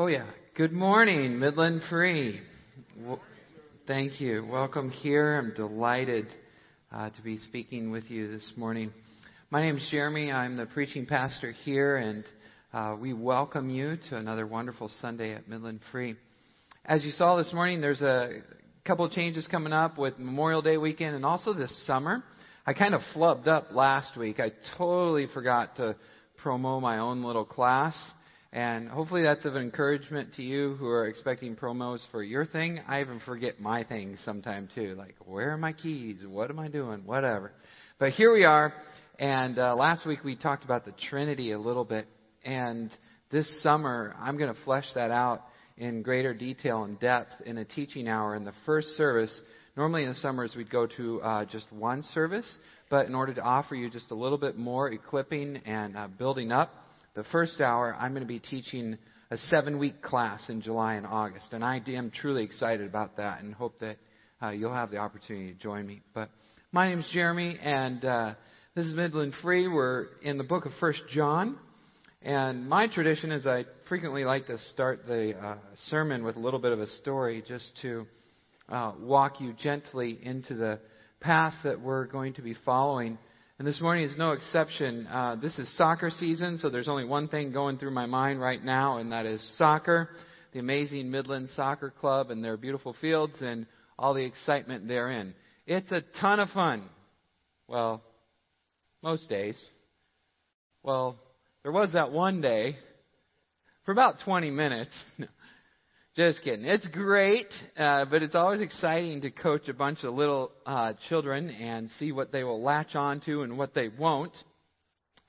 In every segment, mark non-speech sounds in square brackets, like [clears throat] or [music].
Oh, yeah. Good morning, Midland Free. Well, thank you. Welcome here. I'm delighted uh, to be speaking with you this morning. My name is Jeremy. I'm the preaching pastor here, and uh, we welcome you to another wonderful Sunday at Midland Free. As you saw this morning, there's a couple of changes coming up with Memorial Day weekend and also this summer. I kind of flubbed up last week. I totally forgot to promo my own little class. And hopefully that's of encouragement to you who are expecting promos for your thing. I even forget my things sometime too. Like, where are my keys? What am I doing? Whatever. But here we are. And uh, last week we talked about the Trinity a little bit. And this summer I'm going to flesh that out in greater detail and depth in a teaching hour in the first service. Normally in the summers we'd go to uh, just one service, but in order to offer you just a little bit more equipping and uh, building up, the first hour, I'm going to be teaching a seven week class in July and August. And I am truly excited about that and hope that uh, you'll have the opportunity to join me. But my name is Jeremy, and uh, this is Midland Free. We're in the book of First John. And my tradition is I frequently like to start the uh, sermon with a little bit of a story just to uh, walk you gently into the path that we're going to be following and this morning is no exception. Uh, this is soccer season, so there's only one thing going through my mind right now, and that is soccer, the amazing Midland Soccer Club and their beautiful fields and all the excitement therein. It's a ton of fun. Well, most days. Well, there was that one day for about 20 minutes. [laughs] Just kidding. It's great, uh, but it's always exciting to coach a bunch of little uh, children and see what they will latch onto and what they won't.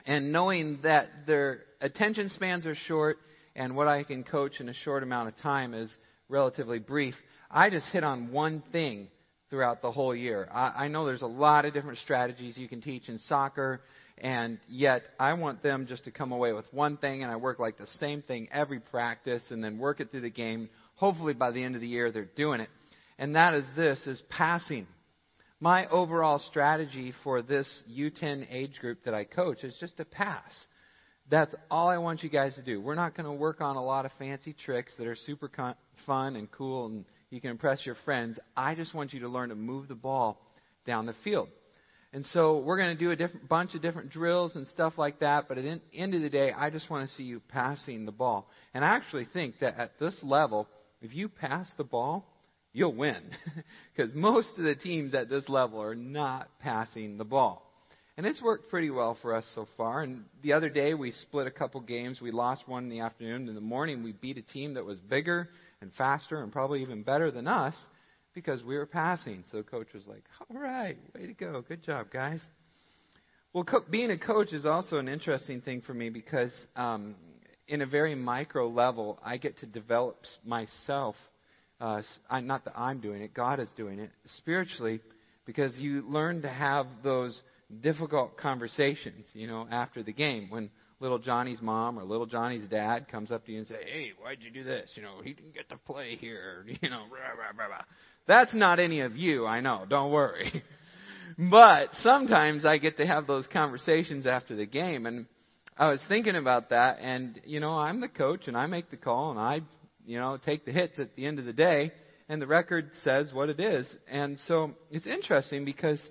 And knowing that their attention spans are short and what I can coach in a short amount of time is relatively brief, I just hit on one thing throughout the whole year. I, I know there's a lot of different strategies you can teach in soccer, and yet I want them just to come away with one thing, and I work like the same thing every practice, and then work it through the game hopefully by the end of the year they're doing it. And that is this is passing. My overall strategy for this U10 age group that I coach is just to pass. That's all I want you guys to do. We're not going to work on a lot of fancy tricks that are super con- fun and cool and you can impress your friends. I just want you to learn to move the ball down the field. And so we're going to do a different bunch of different drills and stuff like that. But at the end of the day, I just want to see you passing the ball. And I actually think that at this level, if you pass the ball, you'll win. [laughs] Because most of the teams at this level are not passing the ball. And it's worked pretty well for us so far. And the other day we split a couple games. We lost one in the afternoon. In the morning we beat a team that was bigger and faster and probably even better than us because we were passing. So the coach was like, "All right, way to go, good job, guys." Well, co- being a coach is also an interesting thing for me because um, in a very micro level, I get to develop myself. Uh, I, not that I'm doing it, God is doing it spiritually, because you learn to have those difficult conversations, you know, after the game when little Johnny's mom or little Johnny's dad comes up to you and say, "Hey, why'd you do this? You know, he didn't get to play here." [laughs] You know, blah, blah, blah, that's not any of you, I know. Don't worry. [laughs] but sometimes I get to have those conversations after the game, and I was thinking about that, and you know, I'm the coach, and I make the call, and I, you know, take the hits at the end of the day, and the record says what it is. And so it's interesting because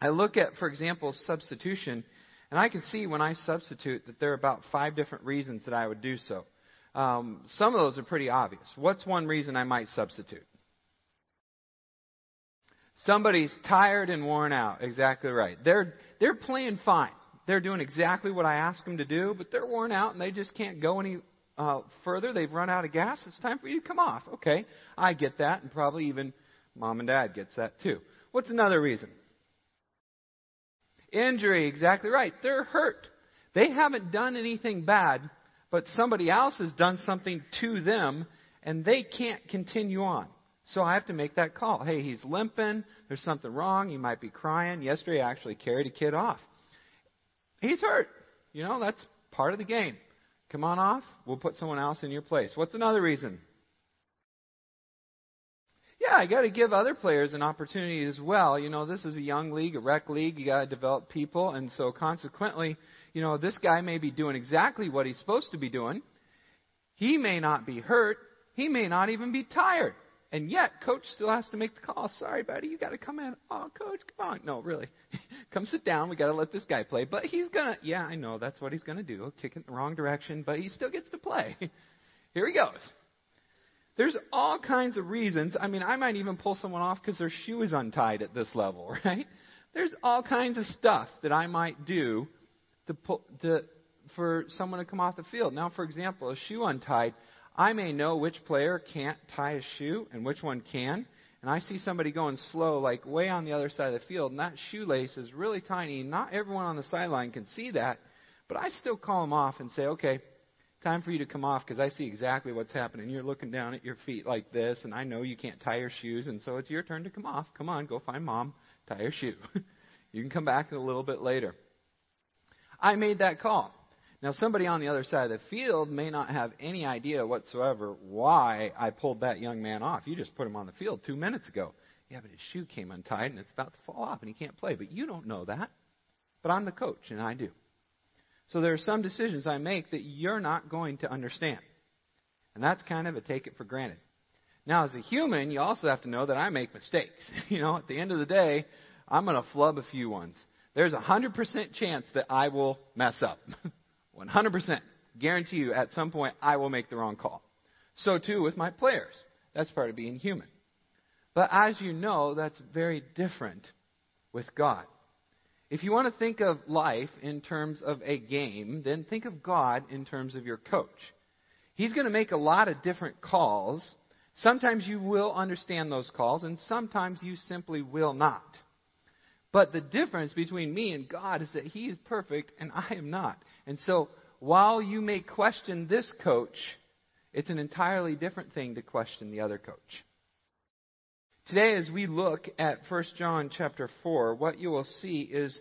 I look at, for example, substitution, and I can see when I substitute that there are about five different reasons that I would do so. Um, some of those are pretty obvious. What's one reason I might substitute? Somebody's tired and worn out. Exactly right. They're they're playing fine they're doing exactly what I ask them to do, but they're worn out and they just can't go any uh, further. They've run out of gas. It's time for you to come off. Okay, I get that, and probably even mom and dad gets that too. What's another reason? Injury, exactly right. They're hurt. They haven't done anything bad, but somebody else has done something to them, and they can't continue on. So I have to make that call. Hey, he's limping. There's something wrong. He might be crying. Yesterday, I actually carried a kid off. He's hurt. You know, that's part of the game. Come on off. We'll put someone else in your place. What's another reason? Yeah, I got to give other players an opportunity as well. You know, this is a young league, a rec league. You got to develop people, and so consequently, you know, this guy may be doing exactly what he's supposed to be doing. He may not be hurt. He may not even be tired. And yet, coach still has to make the call. Sorry, buddy, you got to come in. Oh, coach, come on. No, really. [laughs] come sit down. We got to let this guy play. But he's to, yeah, I know. That's what he's to do. Kick it in the wrong direction, but he still gets to play. [laughs] Here he goes. There's all kinds of reasons. I mean, I might even pull someone off because their shoe is untied at this level, [laughs] right? There's all kinds of stuff that I might do to, pull, to for someone to come off the field. Now, for example, a shoe untied I may know which player can't tie a shoe and which one can. And I see somebody going slow, like way on the other side of the field, and that shoelace is really tiny. Not everyone on the sideline can see that, but I still call them off and say, okay, time for you to come off because I see exactly what's happening. You're looking down at your feet like this, and I know you can't tie your shoes, and so it's your turn to come off. Come on, go find mom, tie your shoe. [laughs] you can come back a little bit later. I made that call. Now, somebody on the other side of the field may not have any idea whatsoever why I pulled that young man off. You just put him on the field two minutes ago. Yeah, but his shoe came untied and it's about to fall off and he can't play. But you don't know that. But I'm the coach and I do. So there are some decisions I make that you're not going to understand. And that's kind of a take it for granted. Now, as a human, you also have to know that I make mistakes. [laughs] you know, at the end of the day, I'm going to flub a few ones. There's a 100% chance that I will mess up. [laughs] 100%. Guarantee you, at some point, I will make the wrong call. So too with my players. That's part of being human. But as you know, that's very different with God. If you want to think of life in terms of a game, then think of God in terms of your coach. He's going to make a lot of different calls. Sometimes you will understand those calls, and sometimes you simply will not. But the difference between me and God is that He is perfect and I am not. And so, while you may question this coach, it's an entirely different thing to question the other coach. Today, as we look at 1 John chapter 4, what you will see is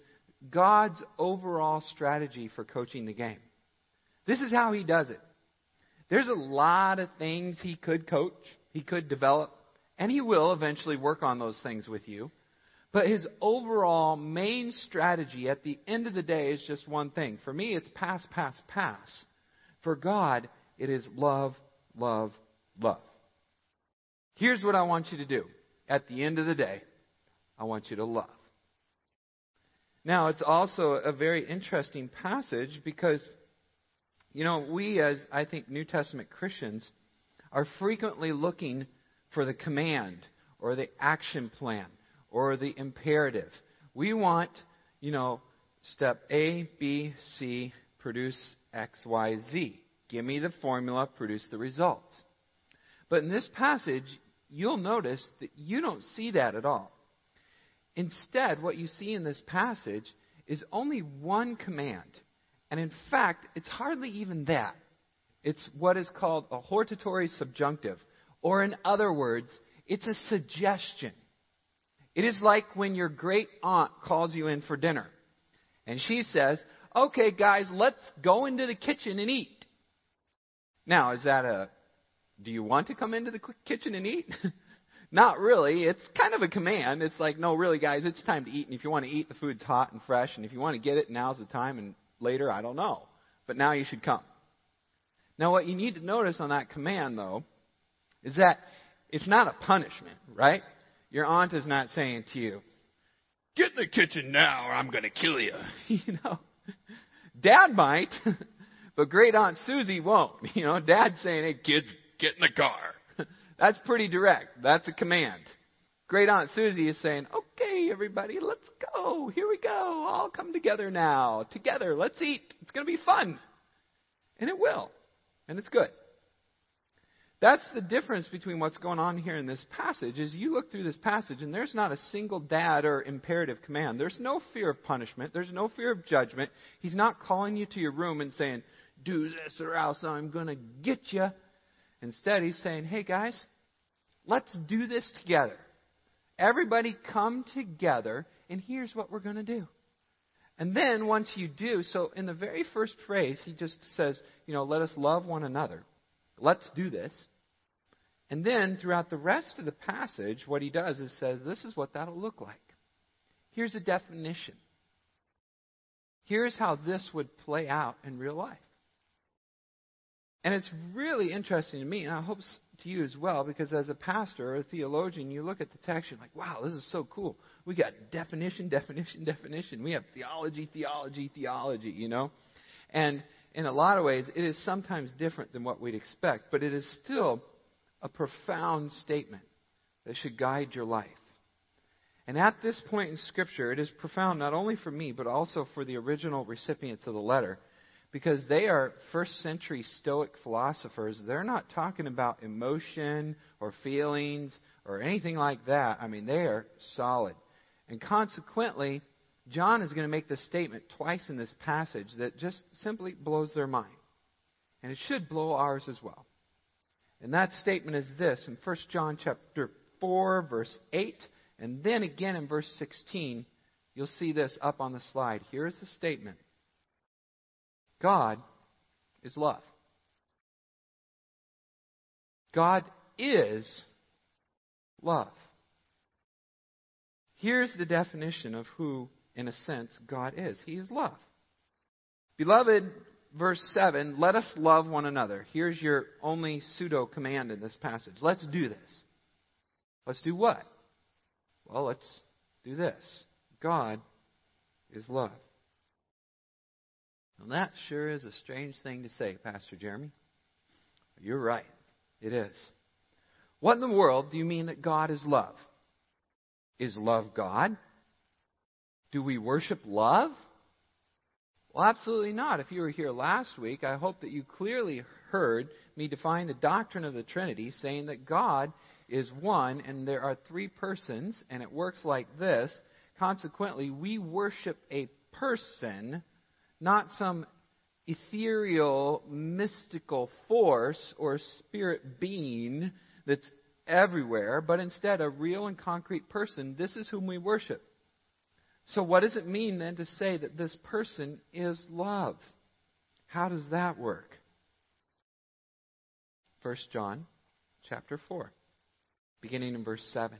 God's overall strategy for coaching the game. This is how He does it. There's a lot of things He could coach, He could develop, and He will eventually work on those things with you. But his overall main strategy at the end of the day is just one thing. For me, it's pass, pass, pass. For God, it is love, love, love. Here's what I want you to do. At the end of the day, I want you to love. Now, it's also a very interesting passage because, you know, we as, I think, New Testament Christians are frequently looking for the command or the action plan or the imperative. We want, you know, step A, B, C, produce X, Y, Z. Give me the formula, produce the results. But in this passage, you'll notice that you don't see that at all. Instead, what you see in this passage is only one command. And in fact, it's hardly even that. It's what is called a hortatory subjunctive. Or in other words, it's a suggestion. It is like when your great aunt calls you in for dinner. And she says, Okay, guys, let's go into the kitchen and eat. Now, is that a, do you want to come into the kitchen and eat? [laughs] Not really. It's kind of a command. It's like, no, really, guys, it's time to eat. And if you want to eat, the food's hot and fresh. And if you want to get it, now's the time. And later, I don't know. But now you should come. Now, what you need to notice on that command, though, is that it's not a punishment, right? Your aunt is not saying to you, Get in the kitchen now or I'm going to kill you. [laughs] you know, dad might, [laughs] but great aunt Susie won't. [laughs] You know, dad's saying, Hey, kids, get in the car. That's pretty direct. That's a command. Great Aunt Susie is saying, okay, everybody, let's go. Here we go. All come together now. Together, let's eat. It's going to be fun. And it will. And it's good. That's the difference between what's going on here in this passage is you look through this passage and there's not a single dad or imperative command. There's no fear of punishment. There's no fear of judgment. He's not calling you to your room and saying, do this or else I'm going to get you. Instead, he's saying, hey guys, let's do this together. Everybody come together and here's what we're going to do. And then once you do, so in the very first phrase, he just says, you know, let us love one another. Let's do this. And then throughout the rest of the passage, what he does is says, this is what that'll look like. Here's a definition. Here's how this would play out in real life. And it's really interesting to me, and I hope to you as well, because as a pastor or a theologian, you look at the text, you're like, wow, this is so cool. We got definition, [laughs] definition, definition. We have theology, theology, theology, you know? And in a lot of ways, it is sometimes different than what we'd expect, but it is still a profound statement that should guide your life. And at this point in Scripture, it is profound not only for me, but also for the original recipients of the letter because they are first century Stoic philosophers. They're not talking about emotion or feelings or anything like that. I mean, they are solid. And consequently, John is going to make this statement twice in this passage that just simply blows their mind. And it should blow ours as well. And that statement is this in 1 John chapter 4 verse 8 and then again in verse 16 you'll see this up on the slide. Here is the statement. God is love. God is love. Here's the definition of who, in a sense, God is He is love. Beloved, verse 7, let us love one another. Here's your only pseudo command in this passage. Let's do this. Let's do what? Well, let's do this. God is love. And that sure is a strange thing to say, Pastor Jeremy. You're right. It is. What in the world do you mean that God is love? Is love God? Do we worship love? Well, absolutely not. If you were here last week, I hope that you clearly heard me define the doctrine of the Trinity, saying that God is one and there are three persons, and it works like this. Consequently, we worship a person not some ethereal, mystical force or spirit being that's everywhere, but instead a real and concrete person. This is whom we worship. So, what does it mean then to say that this person is love? How does that work? 1 John chapter 4, beginning in verse 7.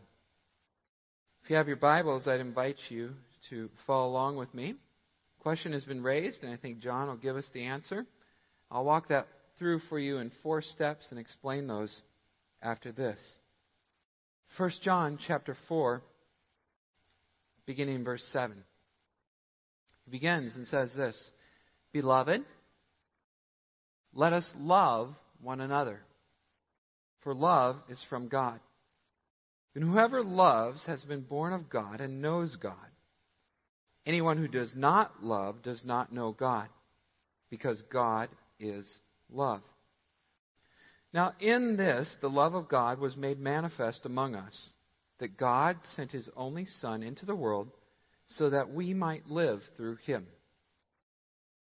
If you have your Bibles, I'd invite you to follow along with me question has been raised, and I think John will give us the answer. I'll walk that through for you in four steps and explain those after this. 1 John chapter 4, beginning in verse 7. He begins and says this Beloved, let us love one another, for love is from God. And whoever loves has been born of God and knows God. Anyone who does not love does not know God, because God is love. Now, in this, the love of God was made manifest among us, that God sent his only Son into the world so that we might live through him.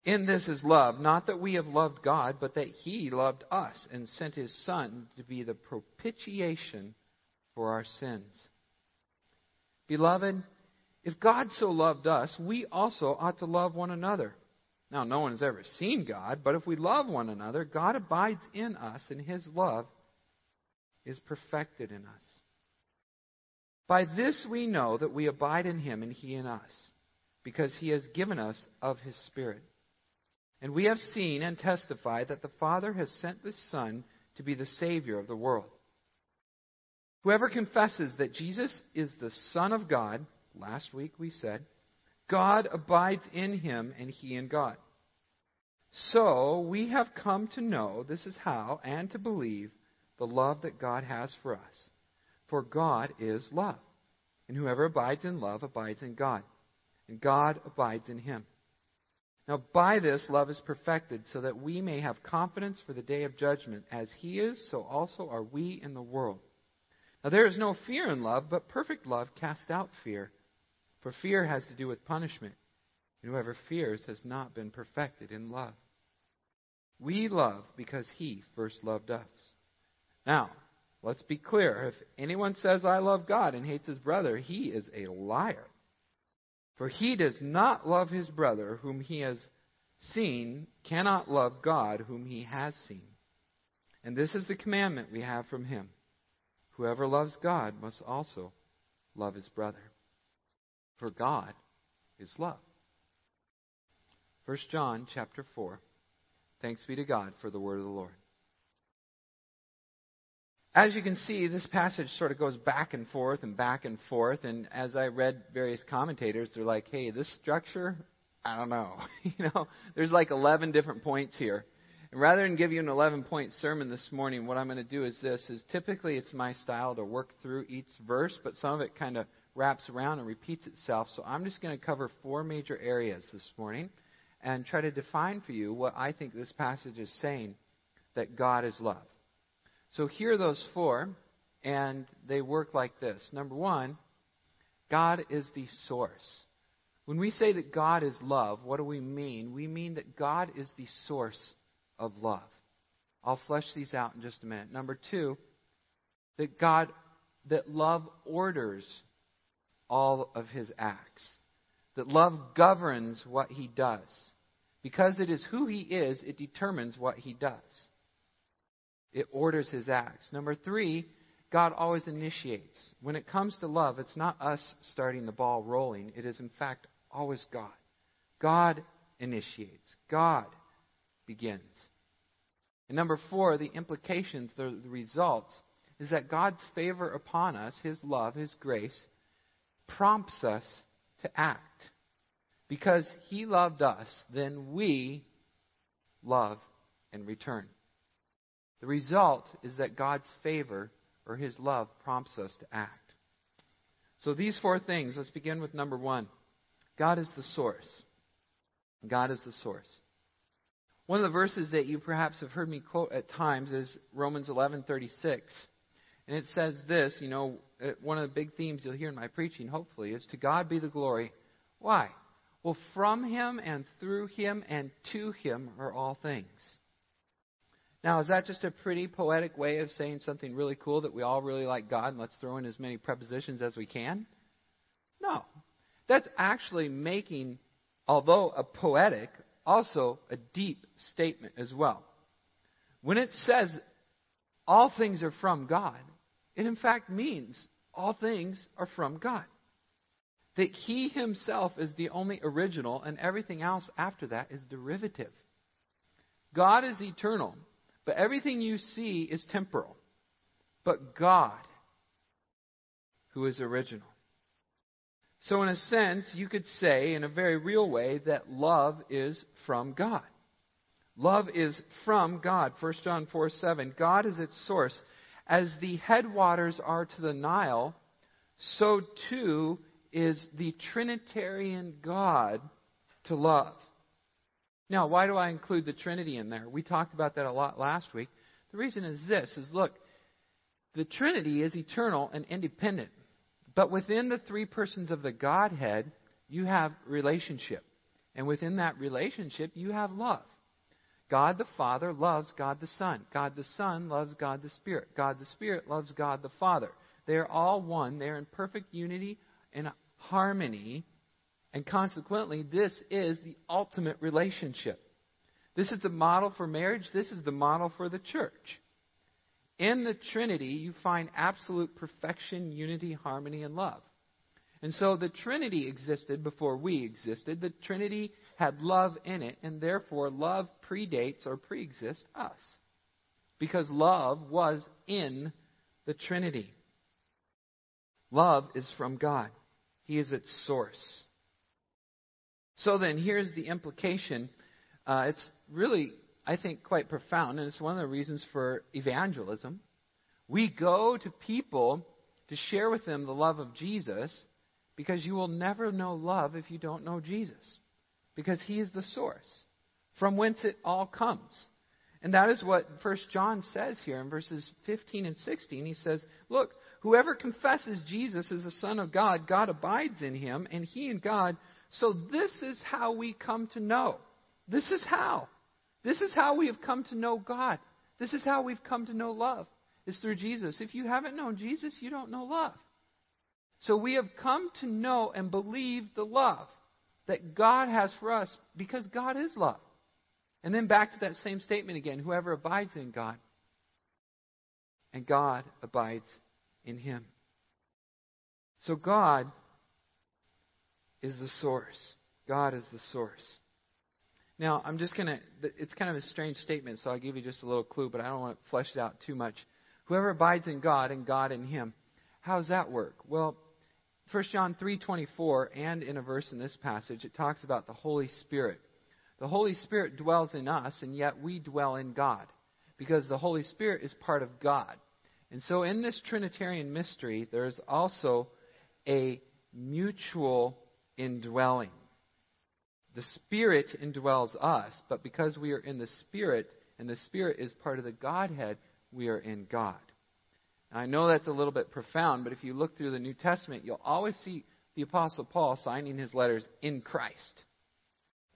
In this is love, not that we have loved God, but that he loved us and sent his Son to be the propitiation for our sins. Beloved, if God so loved us, we also ought to love one another. Now, no one has ever seen God, but if we love one another, God abides in us, and his love is perfected in us. By this we know that we abide in him and he in us, because he has given us of his Spirit. And we have seen and testified that the Father has sent the Son to be the Savior of the world. Whoever confesses that Jesus is the Son of God, Last week we said, God abides in him and he in God. So we have come to know, this is how, and to believe the love that God has for us. For God is love. And whoever abides in love abides in God. And God abides in him. Now, by this, love is perfected, so that we may have confidence for the day of judgment. As he is, so also are we in the world. Now, there is no fear in love, but perfect love casts out fear. For fear has to do with punishment, and whoever fears has not been perfected in love. We love because he first loved us. Now, let's be clear. If anyone says, I love God and hates his brother, he is a liar. For he does not love his brother whom he has seen, cannot love God whom he has seen. And this is the commandment we have from him. Whoever loves God must also love his brother. For God is love. 1 John chapter 4. Thanks be to God for the word of the Lord. As you can see, this passage sort of goes back and forth and back and forth. And as I read various commentators, they're like, hey, this structure, I don't know. [laughs] you know, there's like 11 different points here. And rather than give you an 11 point sermon this morning, what I'm going to do is this is typically it's my style to work through each verse, but some of it kind of wraps around and repeats itself. So I'm just going to cover four major areas this morning and try to define for you what I think this passage is saying that God is love. So here are those four, and they work like this. Number one, God is the source. When we say that God is love, what do we mean? We mean that God is the source of love. I'll flesh these out in just a minute. Number two, that God, that love orders all of his acts. That love governs what he does. Because it is who he is, it determines what he does. It orders his acts. Number three, God always initiates. When it comes to love, it's not us starting the ball rolling. It is, in fact, always God. God initiates. God begins. And number four, the implications, the, the results, is that God's favor upon us, His love, His grace, prompts us to act. Because He loved us, then we love in return. The result is that God's favor or His love prompts us to act. So, these four things, let's begin with number one God is the source. God is the source. One of the verses that you perhaps have heard me quote at times is Romans 11:36. And it says this, you know, uh, one of the big themes you'll hear in my preaching hopefully is to God be the glory. Why? Well, from him and through him and to him are all things. Now, is that just a pretty poetic way of saying something really cool that we all really like God and let's throw in as many prepositions as we can? No. That's actually making, although a poetic, also a deep statement as well. When it says all things are from God, it in fact means all things are from God. That He Himself is the only original, and everything else after that is derivative. God is eternal, but everything you see is temporal. But God, who is original. So, in a sense, you could say, in a very real way, that love is from God. Love is from God. 1 John 4 7. God is its source. As the headwaters are to the Nile, so too is the Trinitarian God to love. Now, why do I include the Trinity in there? We talked about that a lot last week. The reason is this is look, the Trinity is eternal and independent. But within the three persons of the Godhead, you have relationship. And within that relationship, you have love. God the Father loves God the Son. God the Son loves God the Spirit. God the Spirit loves God the Father. They are all one. They are in perfect unity and harmony. And consequently, this is the ultimate relationship. This is the model for marriage. This is the model for the church. In the Trinity, you find absolute perfection, unity, harmony, and love. And so the Trinity existed before we existed. The Trinity had love in it, and therefore love predates or preexists us. Because love was in the Trinity. Love is from God, He is its source. So then, here's the implication. Uh, it's really I think, quite profound, and it's one of the reasons for evangelism. We go to people to share with them the love of Jesus because you will never know love if you don't know Jesus. Because he is the source from whence it all comes. And that is what First John says here in verses 15 and 16. He says, Look, whoever confesses Jesus as the Son of God, God abides in him, and he and God. So this is how we come to know. This is how. This is how we have come to know God. This is how we've come to know love. Is through Jesus. If you haven't known Jesus, you don't know love. So we have come to know and believe the love that God has for us because God is love. And then back to that same statement again whoever abides in God, and God abides in him. So God is the source. God is the source. Now, I'm just going to, it's kind of a strange statement, so I'll give you just a little clue, but I don't want to flesh it out too much. Whoever abides in God and God in him. How does that work? Well, 1 John 3:24 and in a verse in this passage it talks about the Holy Spirit. The Holy Spirit dwells in us and yet we dwell in God because the Holy Spirit is part of God. And so in this trinitarian mystery there's also a mutual indwelling. The Spirit indwells us, but because we are in the Spirit and the Spirit is part of the Godhead, we are in God. Now, I know that's a little bit profound, but if you look through the New Testament, you'll always see the Apostle Paul signing his letters in Christ.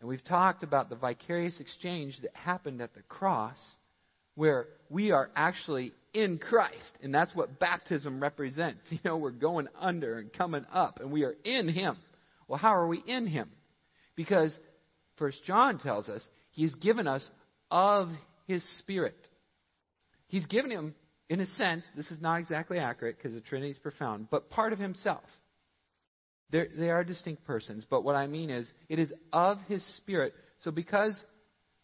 And we've talked about the vicarious exchange that happened at the cross, where we are actually in Christ. And that's what baptism represents. [laughs] You know, we're going under and coming up, and we are in Him. Well, how are we in Him? Because First John tells us He's given us of His Spirit. He's given Him in a sense, this is not exactly accurate because the Trinity is profound, but part of himself. They're, they are distinct persons, but what I mean is, it is of his Spirit. So because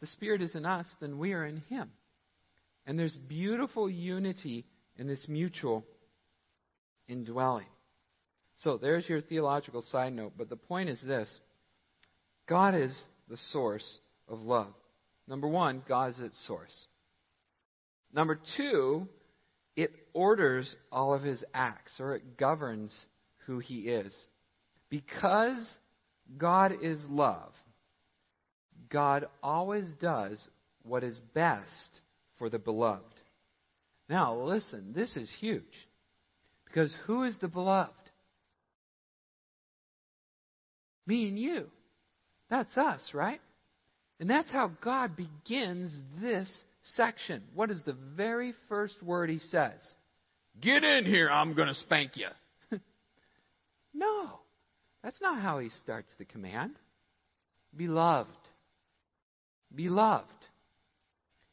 the Spirit is in us, then we are in him. And there's beautiful unity in this mutual indwelling. So there's your theological side note, but the point is this God is the source of love. Number one, God is its source. Number two, it orders all of his acts, or it governs who he is. Because God is love, God always does what is best for the beloved. Now, listen, this is huge. Because who is the beloved? Me and you. That's us, right? And that's how God begins this section, what is the very first word he says? Get in here, I'm going to spank you. [laughs] no, that's not how he starts the command. Beloved. Beloved.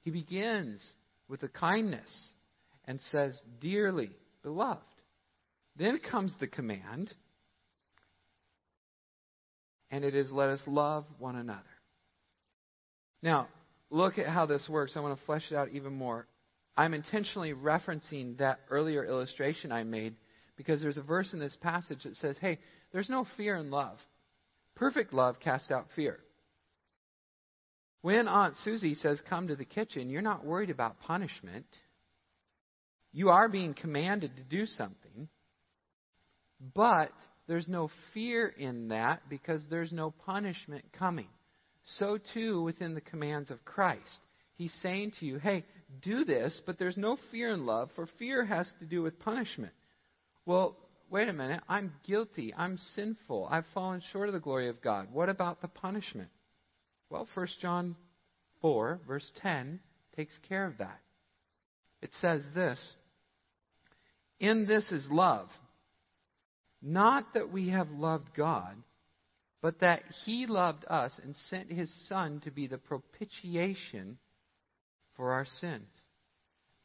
He begins with a kindness and says, Dearly beloved. Then comes the command, and it is, Let us love one another. Now, look at how this works. I want to flesh it out even more. I'm intentionally referencing that earlier illustration I made because there's a verse in this passage that says, hey, there's no fear in love. Perfect love casts out fear. When Aunt Susie says, come to the kitchen, you're not worried about punishment. You are being commanded to do something, but there's no fear in that because there's no punishment coming so too within the commands of Christ. He's saying to you, hey, do this, but there's no fear in love, for fear has to do with punishment. Well, wait a minute. I'm guilty. I'm sinful. I've fallen short of the glory of God. What about the punishment? Well, 1 John 4, verse 10, takes care of that. It says this In this is love, not that we have loved God but that he loved us and sent his Son to be the propitiation for our sins.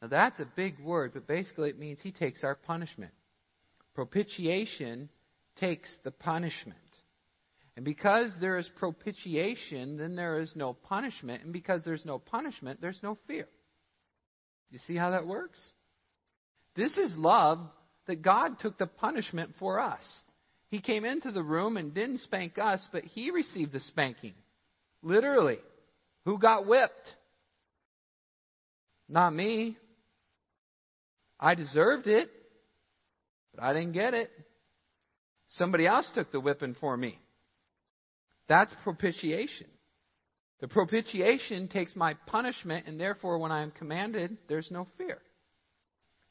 Now, that's a big word, but basically it means he takes our punishment. Propitiation takes the punishment. And because there is propitiation, then there is no punishment. And because there's no punishment, there's no fear. You see how that works? This is love that God took the punishment for us. He came into the room and didn't spank us, but he received the spanking. Literally. Who got whipped? Not me. I deserved it, but I didn't get it. Somebody else took the whipping for me. That's propitiation. The propitiation takes my punishment, and therefore, when I am commanded, there's no fear.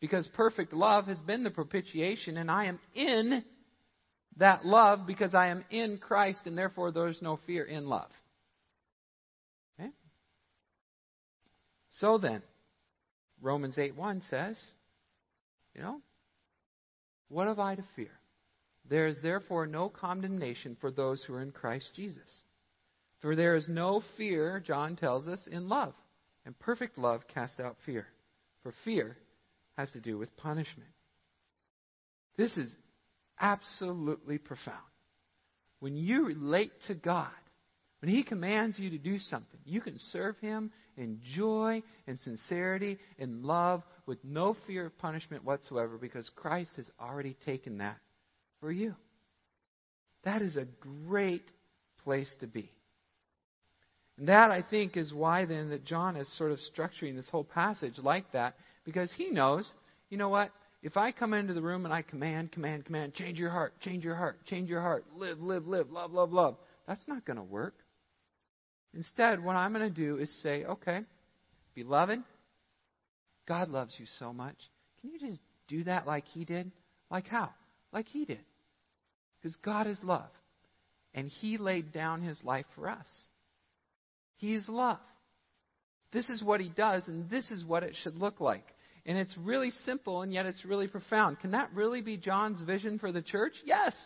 Because perfect love has been the propitiation, and I am in that love because I am in Christ and therefore there's no fear in love. Okay? So then, Romans 8 1 says, you know, what have I to fear? There is therefore no condemnation for those who are in Christ Jesus. For there is no fear, John tells us, in love. And perfect love casts out fear. For fear has to do with punishment. This is absolutely profound. When you relate to God, When He commands you to do something, you can serve Him in joy and sincerity and love with no fear of punishment whatsoever because Christ has already taken that for you. That is a great place to be. And that, I think, is why then that John is sort of structuring this whole passage like that because he knows, you know what? If I come into the room and I command, command, command, change your heart, change your heart, change your heart, live, live, live, love, love, love, that's not going to work. Instead, what I'm going to do is say, okay, beloved, God loves you so much. Can you just do that like He did? Like how? Like He did. Because God is love. And He laid down His life for us. He is love. This is what He does, and this is what it should look like. And it's really simple, and yet it's really profound. Can that really be John's vision for the church? Yes.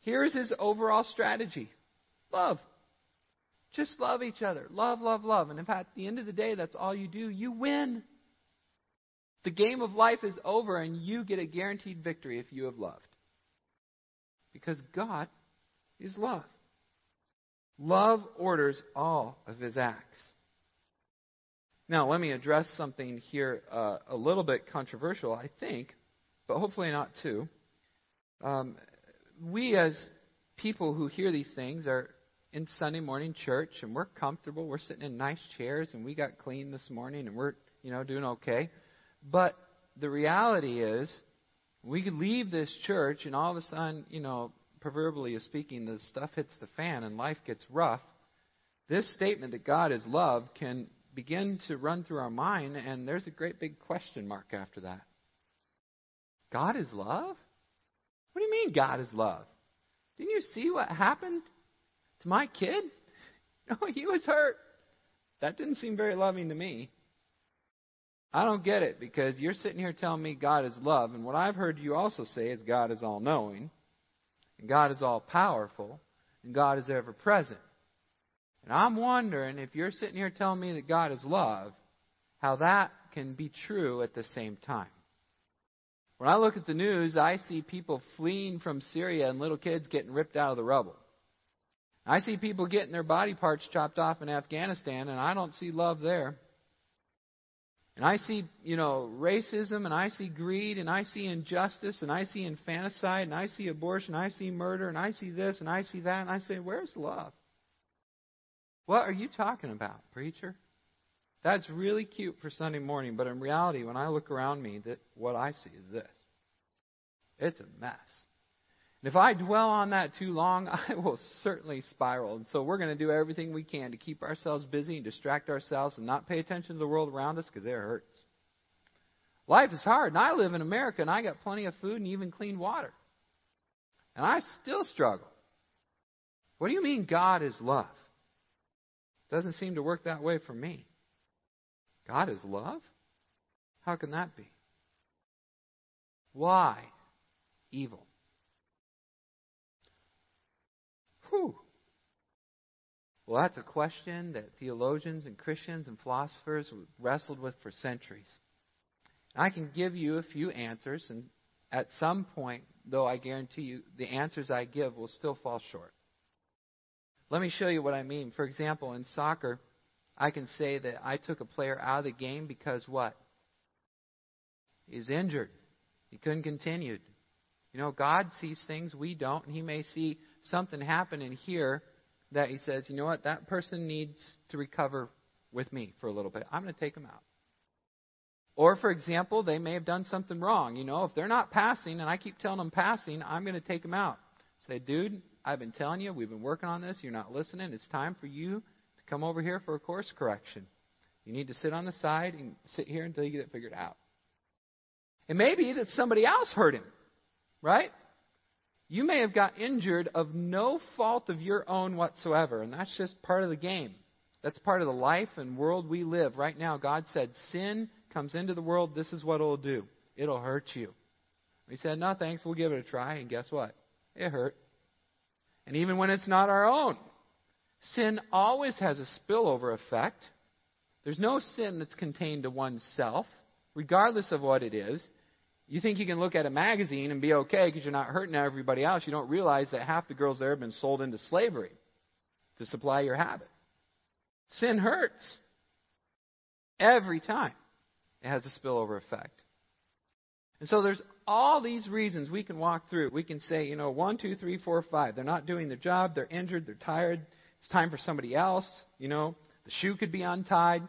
Here's his overall strategy love. Just love each other. Love, love, love. And if at the end of the day that's all you do, you win. The game of life is over, and you get a guaranteed victory if you have loved. Because God is love. Love orders all of his acts. Now, let me address something here uh, a little bit controversial, I think, but hopefully not too. Um, we, as people who hear these things, are in Sunday morning church and we're comfortable. We're sitting in nice chairs and we got clean this morning and we're, you know, doing okay. But the reality is, we could leave this church and all of a sudden, you know, proverbially speaking, the stuff hits the fan and life gets rough. This statement that God is love can begin to run through our mind, and there's a great big question mark after that. God is love? What do you mean God is love? Didn't you see what happened to my kid? [laughs] No, he was hurt. That didn't seem very loving to me. I don't get it because you're sitting here telling me God is love, and what I've heard you also say is God is all knowing, and God is all powerful, and God is ever present. And I'm wondering if you're sitting here telling me that God is love, how that can be true at the same time. When I look at the news, I see people fleeing from Syria and little kids getting ripped out of the rubble. I see people getting their body parts chopped off in Afghanistan, and I don't see love there. And I see, you know, racism, and I see greed, and I see injustice, and I see infanticide, and I see abortion, I see murder, and I see this, and I see that, and I say, where's love? What are you talking about, preacher? That's really cute for Sunday morning, but in reality, when I look around me, that what I see is this. It's a mess. And if I dwell on that too long, [laughs] I will certainly spiral. And so we're going to do everything we can to keep ourselves busy and distract ourselves and not pay attention to the world around us because it hurts. Life is hard, and I live in America, and I got plenty of food and even clean water. And I still struggle. What do you mean God is love? Doesn't seem to work that way for me. God is love? How can that be? Why evil? Whew. Well, that's a question that theologians and Christians and philosophers wrestled with for centuries. I can give you a few answers, and at some point, though, I guarantee you the answers I give will still fall short. Let me show you what I mean. For example, in soccer, I can say that I took a player out of the game because what? He's injured. He couldn't continue. You know, God sees things we don't, and He may see something happen in here that He says, you know what, that person needs to recover with me for a little bit. I'm going to take them out. Or, for example, they may have done something wrong. You know, if they're not passing and I keep telling them passing, I'm going to take them out. Say, dude, I've been telling you, we've been working on this. You're not listening. It's time for you to come over here for a course correction. You need to sit on the side and sit here until you get it figured out. It may be that somebody else hurt him, right? You may have got injured of no fault of your own whatsoever, and that's just part of the game. That's part of the life and world we live. Right now, God said, sin comes into the world, this is what it'll do. It'll hurt you. We said, no thanks, we'll give it a try, and guess what? It hurt and even when it's not our own. Sin always has a spillover effect. There's no sin that's contained to oneself, regardless of what it is. You think you can look at a magazine and be okay because you're not hurting everybody else. You don't realize that half the girls there have been sold into slavery. to supply your habit. Sin hurts. Every time. It has a spillover effect. And so there's all these reasons we can walk through. We can say, you know, one, two, three, four, five. They're not doing their job. They're injured. They're tired. It's time for somebody else. You know, the shoe could be untied.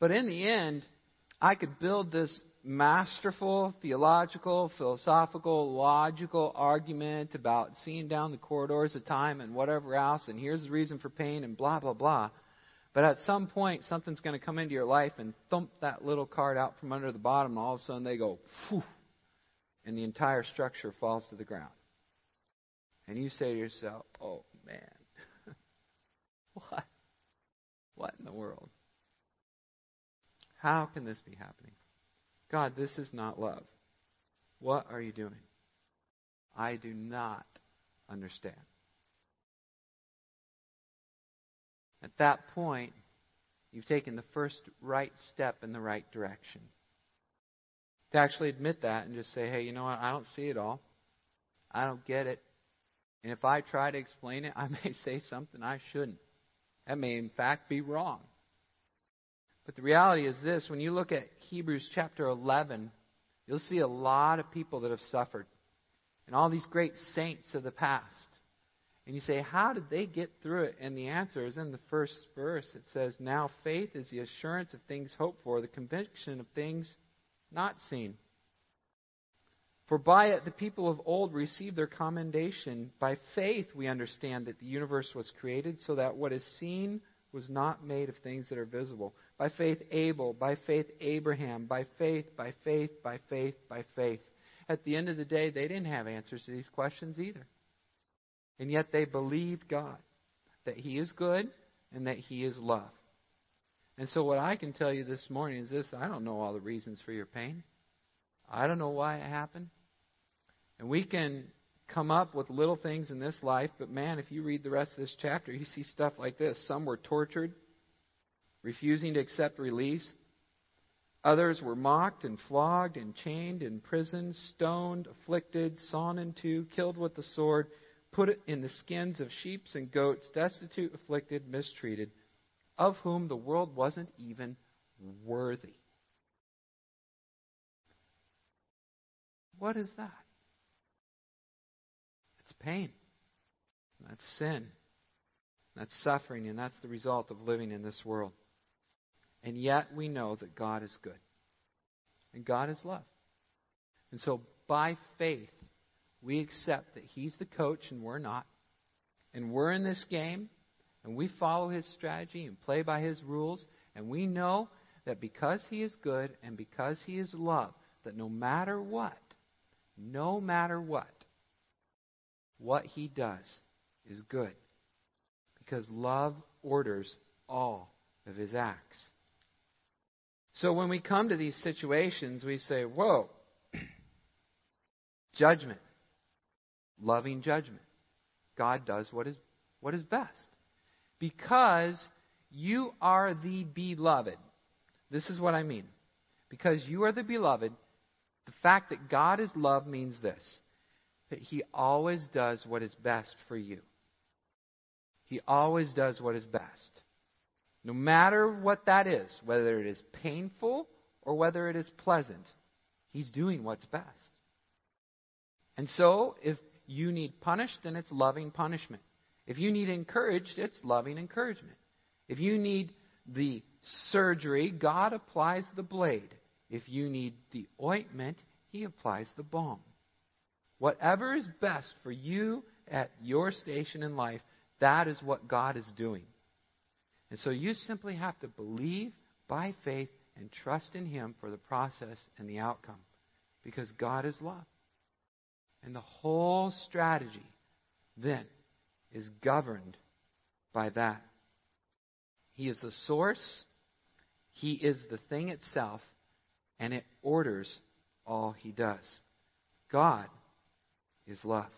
But in the end, I could build this masterful theological, philosophical, logical argument about seeing down the corridors of time and whatever else, and here's the reason for pain and blah, blah, blah. But at some point, something's going to come into your life and thump that little card out from under the bottom, and all of a sudden they go, Phew, and the entire structure falls to the ground. And you say to yourself, oh man, [laughs] what? What in the world? How can this be happening? God, this is not love. What are you doing? I do not understand. At that point, you've taken the first right step in the right direction. To actually admit that and just say, hey, you know what? I don't see it all. I don't get it. And if I try to explain it, [laughs] I may say something I shouldn't. That may, in fact, be wrong. But the reality is this when you look at Hebrews chapter 11, you'll see a lot of people that have suffered. And all these great saints of the past. And you say, how did they get through it? And the answer is in the first verse. It says, Now faith is the assurance of things hoped for, the conviction of things not seen. For by it the people of old received their commendation. By faith we understand that the universe was created so that what is seen was not made of things that are visible. By faith Abel, by faith Abraham, by faith, by faith, by faith, by faith. At the end of the day, they didn't have answers to these questions either. And yet they believed God, that He is good and that He is love. And so, what I can tell you this morning is this I don't know all the reasons for your pain. I don't know why it happened. And we can come up with little things in this life, but man, if you read the rest of this chapter, you see stuff like this. Some were tortured, refusing to accept release. Others were mocked and flogged and chained, imprisoned, stoned, afflicted, sawn in two, killed with the sword, put it in the skins of sheep and goats, destitute, afflicted, mistreated of whom the world wasn't even worthy. What is that? It's pain. That's sin. That's suffering, and that's the result of living in this world. And yet we know that God is good. And God is love. And so by faith, we accept that He's the coach and we're not. And we're in this game, and we follow his strategy and play by his rules, and we know that because he is good and because he is love, that no matter what, no matter what, what he does is good. Because love orders all of his acts. So when we come to these situations, we say, whoa, [clears throat] judgment, loving judgment. God does what is, what is best because you are the beloved. This is what I mean. Because you are the beloved, the fact that God is love means this that He always does what is best for you. He always does what is best. No matter what that is, whether it is painful or whether it is pleasant, He's doing what's best. And so, if you need punished, then it's loving punishment. If you need encouraged, it's loving encouragement. If you need the surgery, God applies the blade. If you need the ointment, He applies the balm. Whatever is best for you at your station in life, that is what God is doing. And so you simply have to believe by faith and trust in Him for the process and the outcome. Because God is love. And the whole strategy then is governed by that. He is the source, He is the thing itself, and it orders all He does. God is love.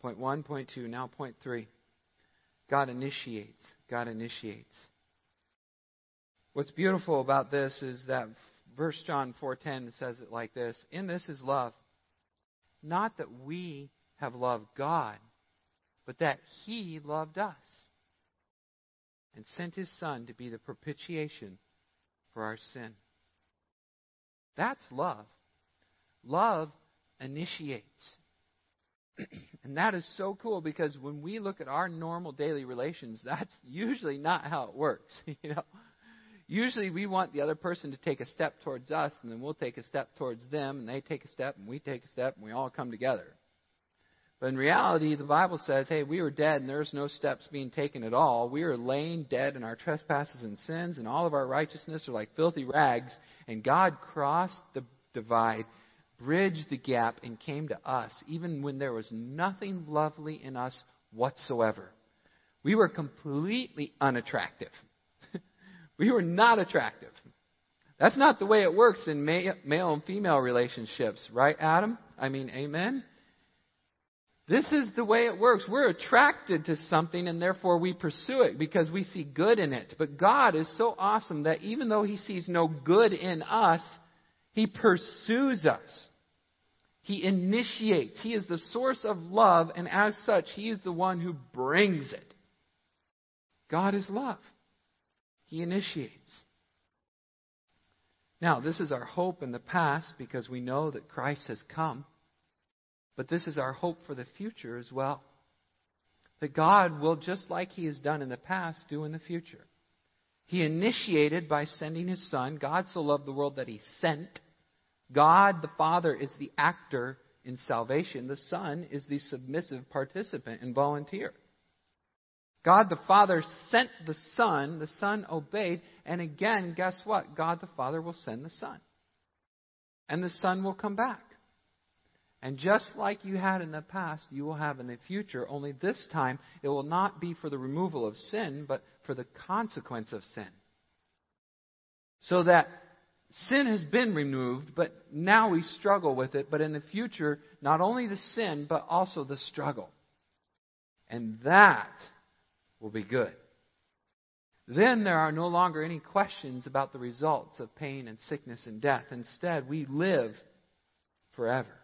Point one, point two, now point three. God initiates. God initiates. What's beautiful about this is that verse John 4:10 says it like this, "In this is love, not that we have loved God, but that he loved us and sent his Son to be the propitiation for our sin. That's love. Love initiates. [clears throat] and that is so cool because when we look at our normal daily relations, [laughs] that's usually not how it works. [laughs] you know, usually we want the other person to take a step towards us, and then we'll take a step towards them, and they take a step, and we take a step, and we all come together. But in reality, the Bible says, hey, we were dead, and there's no steps being taken at all. We are laying dead in our trespasses and sins, and all of our righteousness are like filthy rags. And God crossed the divide bridged the gap and came to us, even when there was nothing lovely in us whatsoever. We were completely unattractive. We were not attractive. That's not the way it works in male and female relationships, right, Adam? I mean, amen? This is the way it works. We're attracted to something and therefore we pursue it because we see good in it. But God is so awesome that even though He sees no good in us, He pursues us. He initiates. He is the source of love, and as such, He is the one who brings it. God is love. He initiates. Now, this is our hope in the past because we know that Christ has come. But this is our hope for the future as well. That God will, just like He has done in the past, do in the future. He initiated by sending His Son. God so loved the world that He sent. God the Father is the actor in salvation, the Son is the submissive participant and volunteer. God the Father sent the Son, the Son obeyed, and again, guess what? God the Father will send the Son. And the Son will come back. And just like you had in the past, you will have in the future, only this time it will not be for the removal of sin, but for the consequence of sin. So that sin has been removed, but now we struggle with it. But in the future, not only the sin, but also the struggle. And that will be good. Then there are no longer any questions about the results of pain and sickness and death. Instead, we live forever.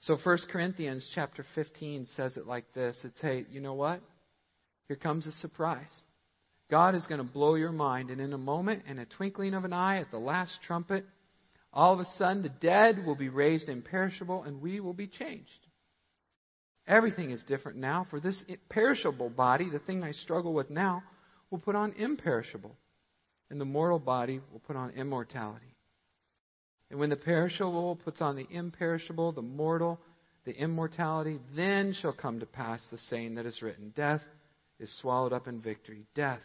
So 1 Corinthians chapter 15 says it like this. It's, hey, you know what? Here comes a surprise. God is going to blow your mind. And in a moment, in a twinkling of an eye, at the last trumpet, all of a sudden the dead will be raised imperishable and we will be changed. Everything is different now. For this perishable body, the thing I struggle with now, will put on imperishable. And the mortal body will put on immortality. And when the perishable puts on the imperishable, the mortal, the immortality, then shall come to pass the saying that is written Death is swallowed up in victory. Death,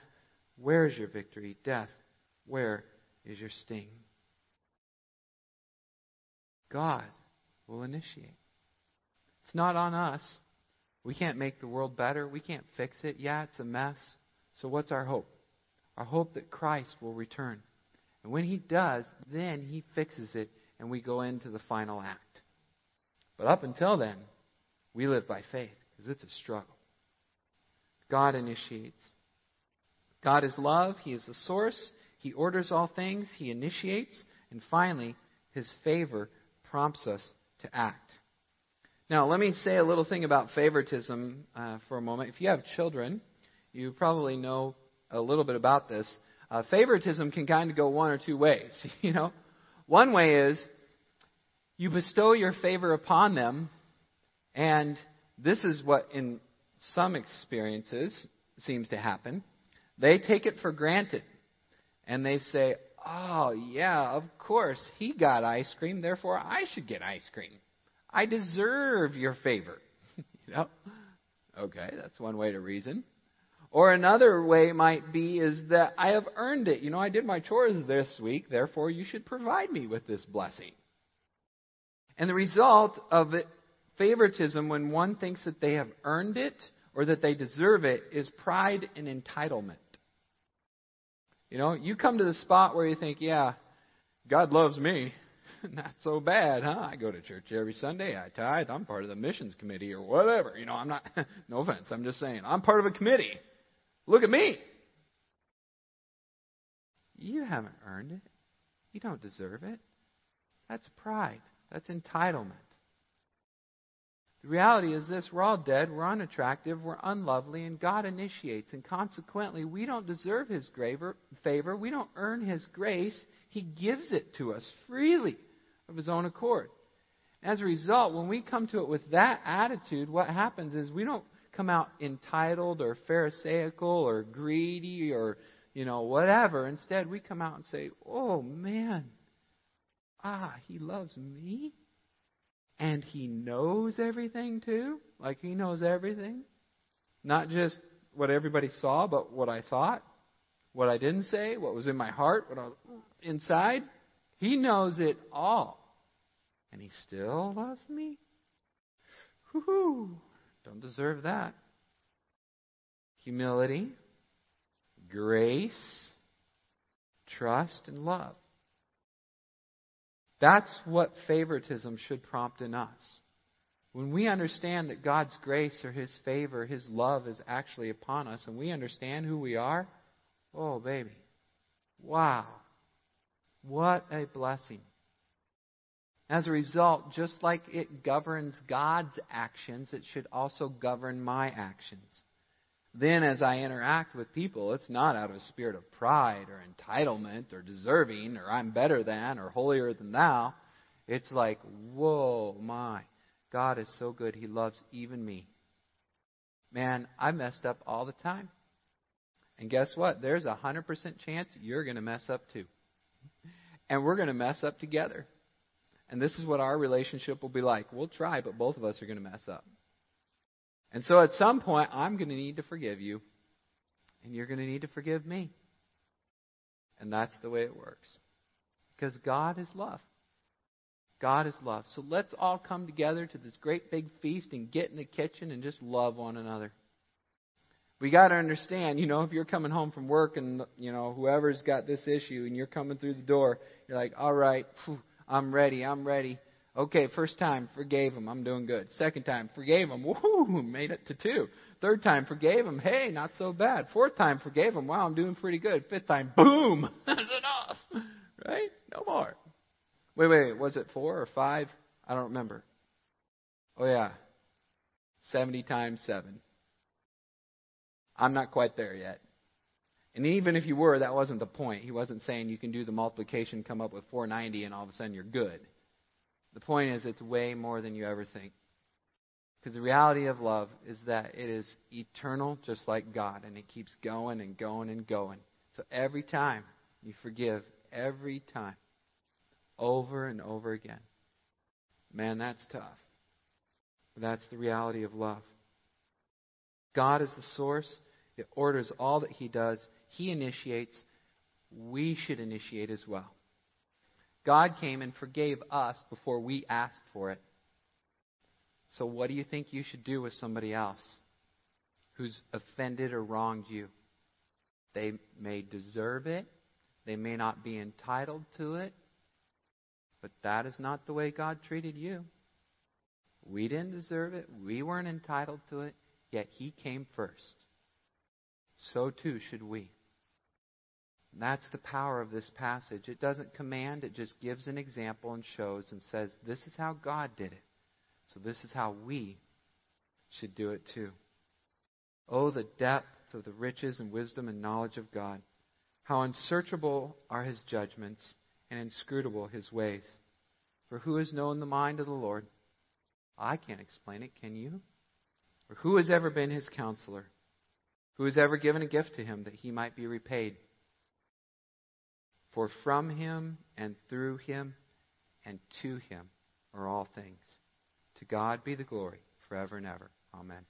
where is your victory? Death, where is your sting? God will initiate. It's not on us. We can't make the world better. We can't fix it. Yeah, it's a mess. So, what's our hope? Our hope that Christ will return. And when He does, then He fixes it and we go into the final act. But up until then, we live by faith because it's a struggle. God initiates. God is love. He is the source. He orders all things. He initiates. And finally, His favor prompts us to act. Now, let me say a little thing about favoritism uh, for a moment. If you have children, you probably know a little bit about this. Uh, favoritism can kind of go one or two ways. [laughs] You know, one way is you bestow your favor upon them, and this is what, in some experiences, seems to happen. They take it for granted. And they say, oh, yeah, of course, he got ice cream, therefore I should get ice cream. I deserve your favor. [laughs] you know? Okay, that's one way to reason. Or another way might be is that I have earned it. You know, I did my chores this week, therefore you should provide me with this blessing. And the result of it, favoritism, when one thinks that they have earned it or that they deserve it, is pride and entitlement. You know, you come to the spot where you think, yeah, God loves me. [laughs] Not so bad, huh? I go to church every Sunday. I tithe. I'm part of the missions committee or whatever. You know, I'm not, [laughs] no offense. I'm just saying, I'm part of a committee. Look at me. You haven't earned it. You don't deserve it. That's pride. That's entitlement. The reality is this we're all dead, we're unattractive, we're unlovely, and God initiates. And consequently, we don't deserve His favor, we don't earn His grace. He gives it to us freely of His own accord. As a result, when we come to it with that attitude, what happens is we don't come out entitled or pharisaical or greedy or, you know, whatever. Instead, we come out and say, oh man, ah, he loves me. And he knows everything too. Like he knows everything. Not just what everybody saw, but what I thought, what I didn't say, what was in my heart, what I was inside. He knows it all. And he still loves me? Whoo! Don't deserve that. Humility, grace, trust, and love. That's what favoritism should prompt in us. When we understand that God's grace or His favor, His love is actually upon us, and we understand who we are, oh, baby. Wow. What a blessing. As a result, just like it governs God's actions, it should also govern my actions. Then, as I interact with people, it's not out of a spirit of pride or entitlement or deserving or I'm better than or holier than thou. It's like, whoa, my. God is so good. He loves even me. Man, I messed up all the time. And guess what? There's a 100% chance you're going to mess up too. And we're going to mess up together. And this is what our relationship will be like. We'll try, but both of us are going to mess up. And so at some point, I'm going to need to forgive you, and you're going to need to forgive me. And that's the way it works. Because God is love. God is love. So let's all come together to this great big feast and get in the kitchen and just love one another. We got to understand, you know, if you're coming home from work and, you know, whoever's got this issue and you're coming through the door, you're like, all right, phew, I'm ready. I'm ready. Okay, first time, forgave him. I'm doing good. Second time, forgave him. Woohoo, made it to two. Third time, forgave him. Hey, not so bad. Fourth time, forgave him. Wow, I'm doing pretty good. Fifth time, boom, [laughs] that's enough. Right? No more. Wait, wait, was it four or five? I don't remember. Oh, yeah. 70 times 7. I'm not quite there yet. And even if you were, that wasn't the point. He wasn't saying you can do the multiplication, come up with 490, and all of a sudden you're good. The point is, it's way more than you ever think. Because the reality of love is that it is eternal, just like God, and it keeps going and going and going. So every time you forgive, every time, over and over again. Man, that's tough. But that's the reality of love. God is the source. It orders all that He does. He initiates, we should initiate as well. God came and forgave us before we asked for it. So, what do you think you should do with somebody else who's offended or wronged you? They may deserve it, they may not be entitled to it, but that is not the way God treated you. We didn't deserve it, we weren't entitled to it, yet He came first. So too should we. That's the power of this passage. It doesn't command, it just gives an example and shows and says, this is how God did it. So this is how we should do it too. Oh, the depth of the riches and wisdom and knowledge of God. How unsearchable are his judgments and inscrutable his ways. For who has known the mind of the Lord? I can't explain it, can you? Or who has ever been his counselor? Who has ever given a gift to him that he might be repaid? For from him and through him and to him are all things. To God be the glory forever and ever. Amen.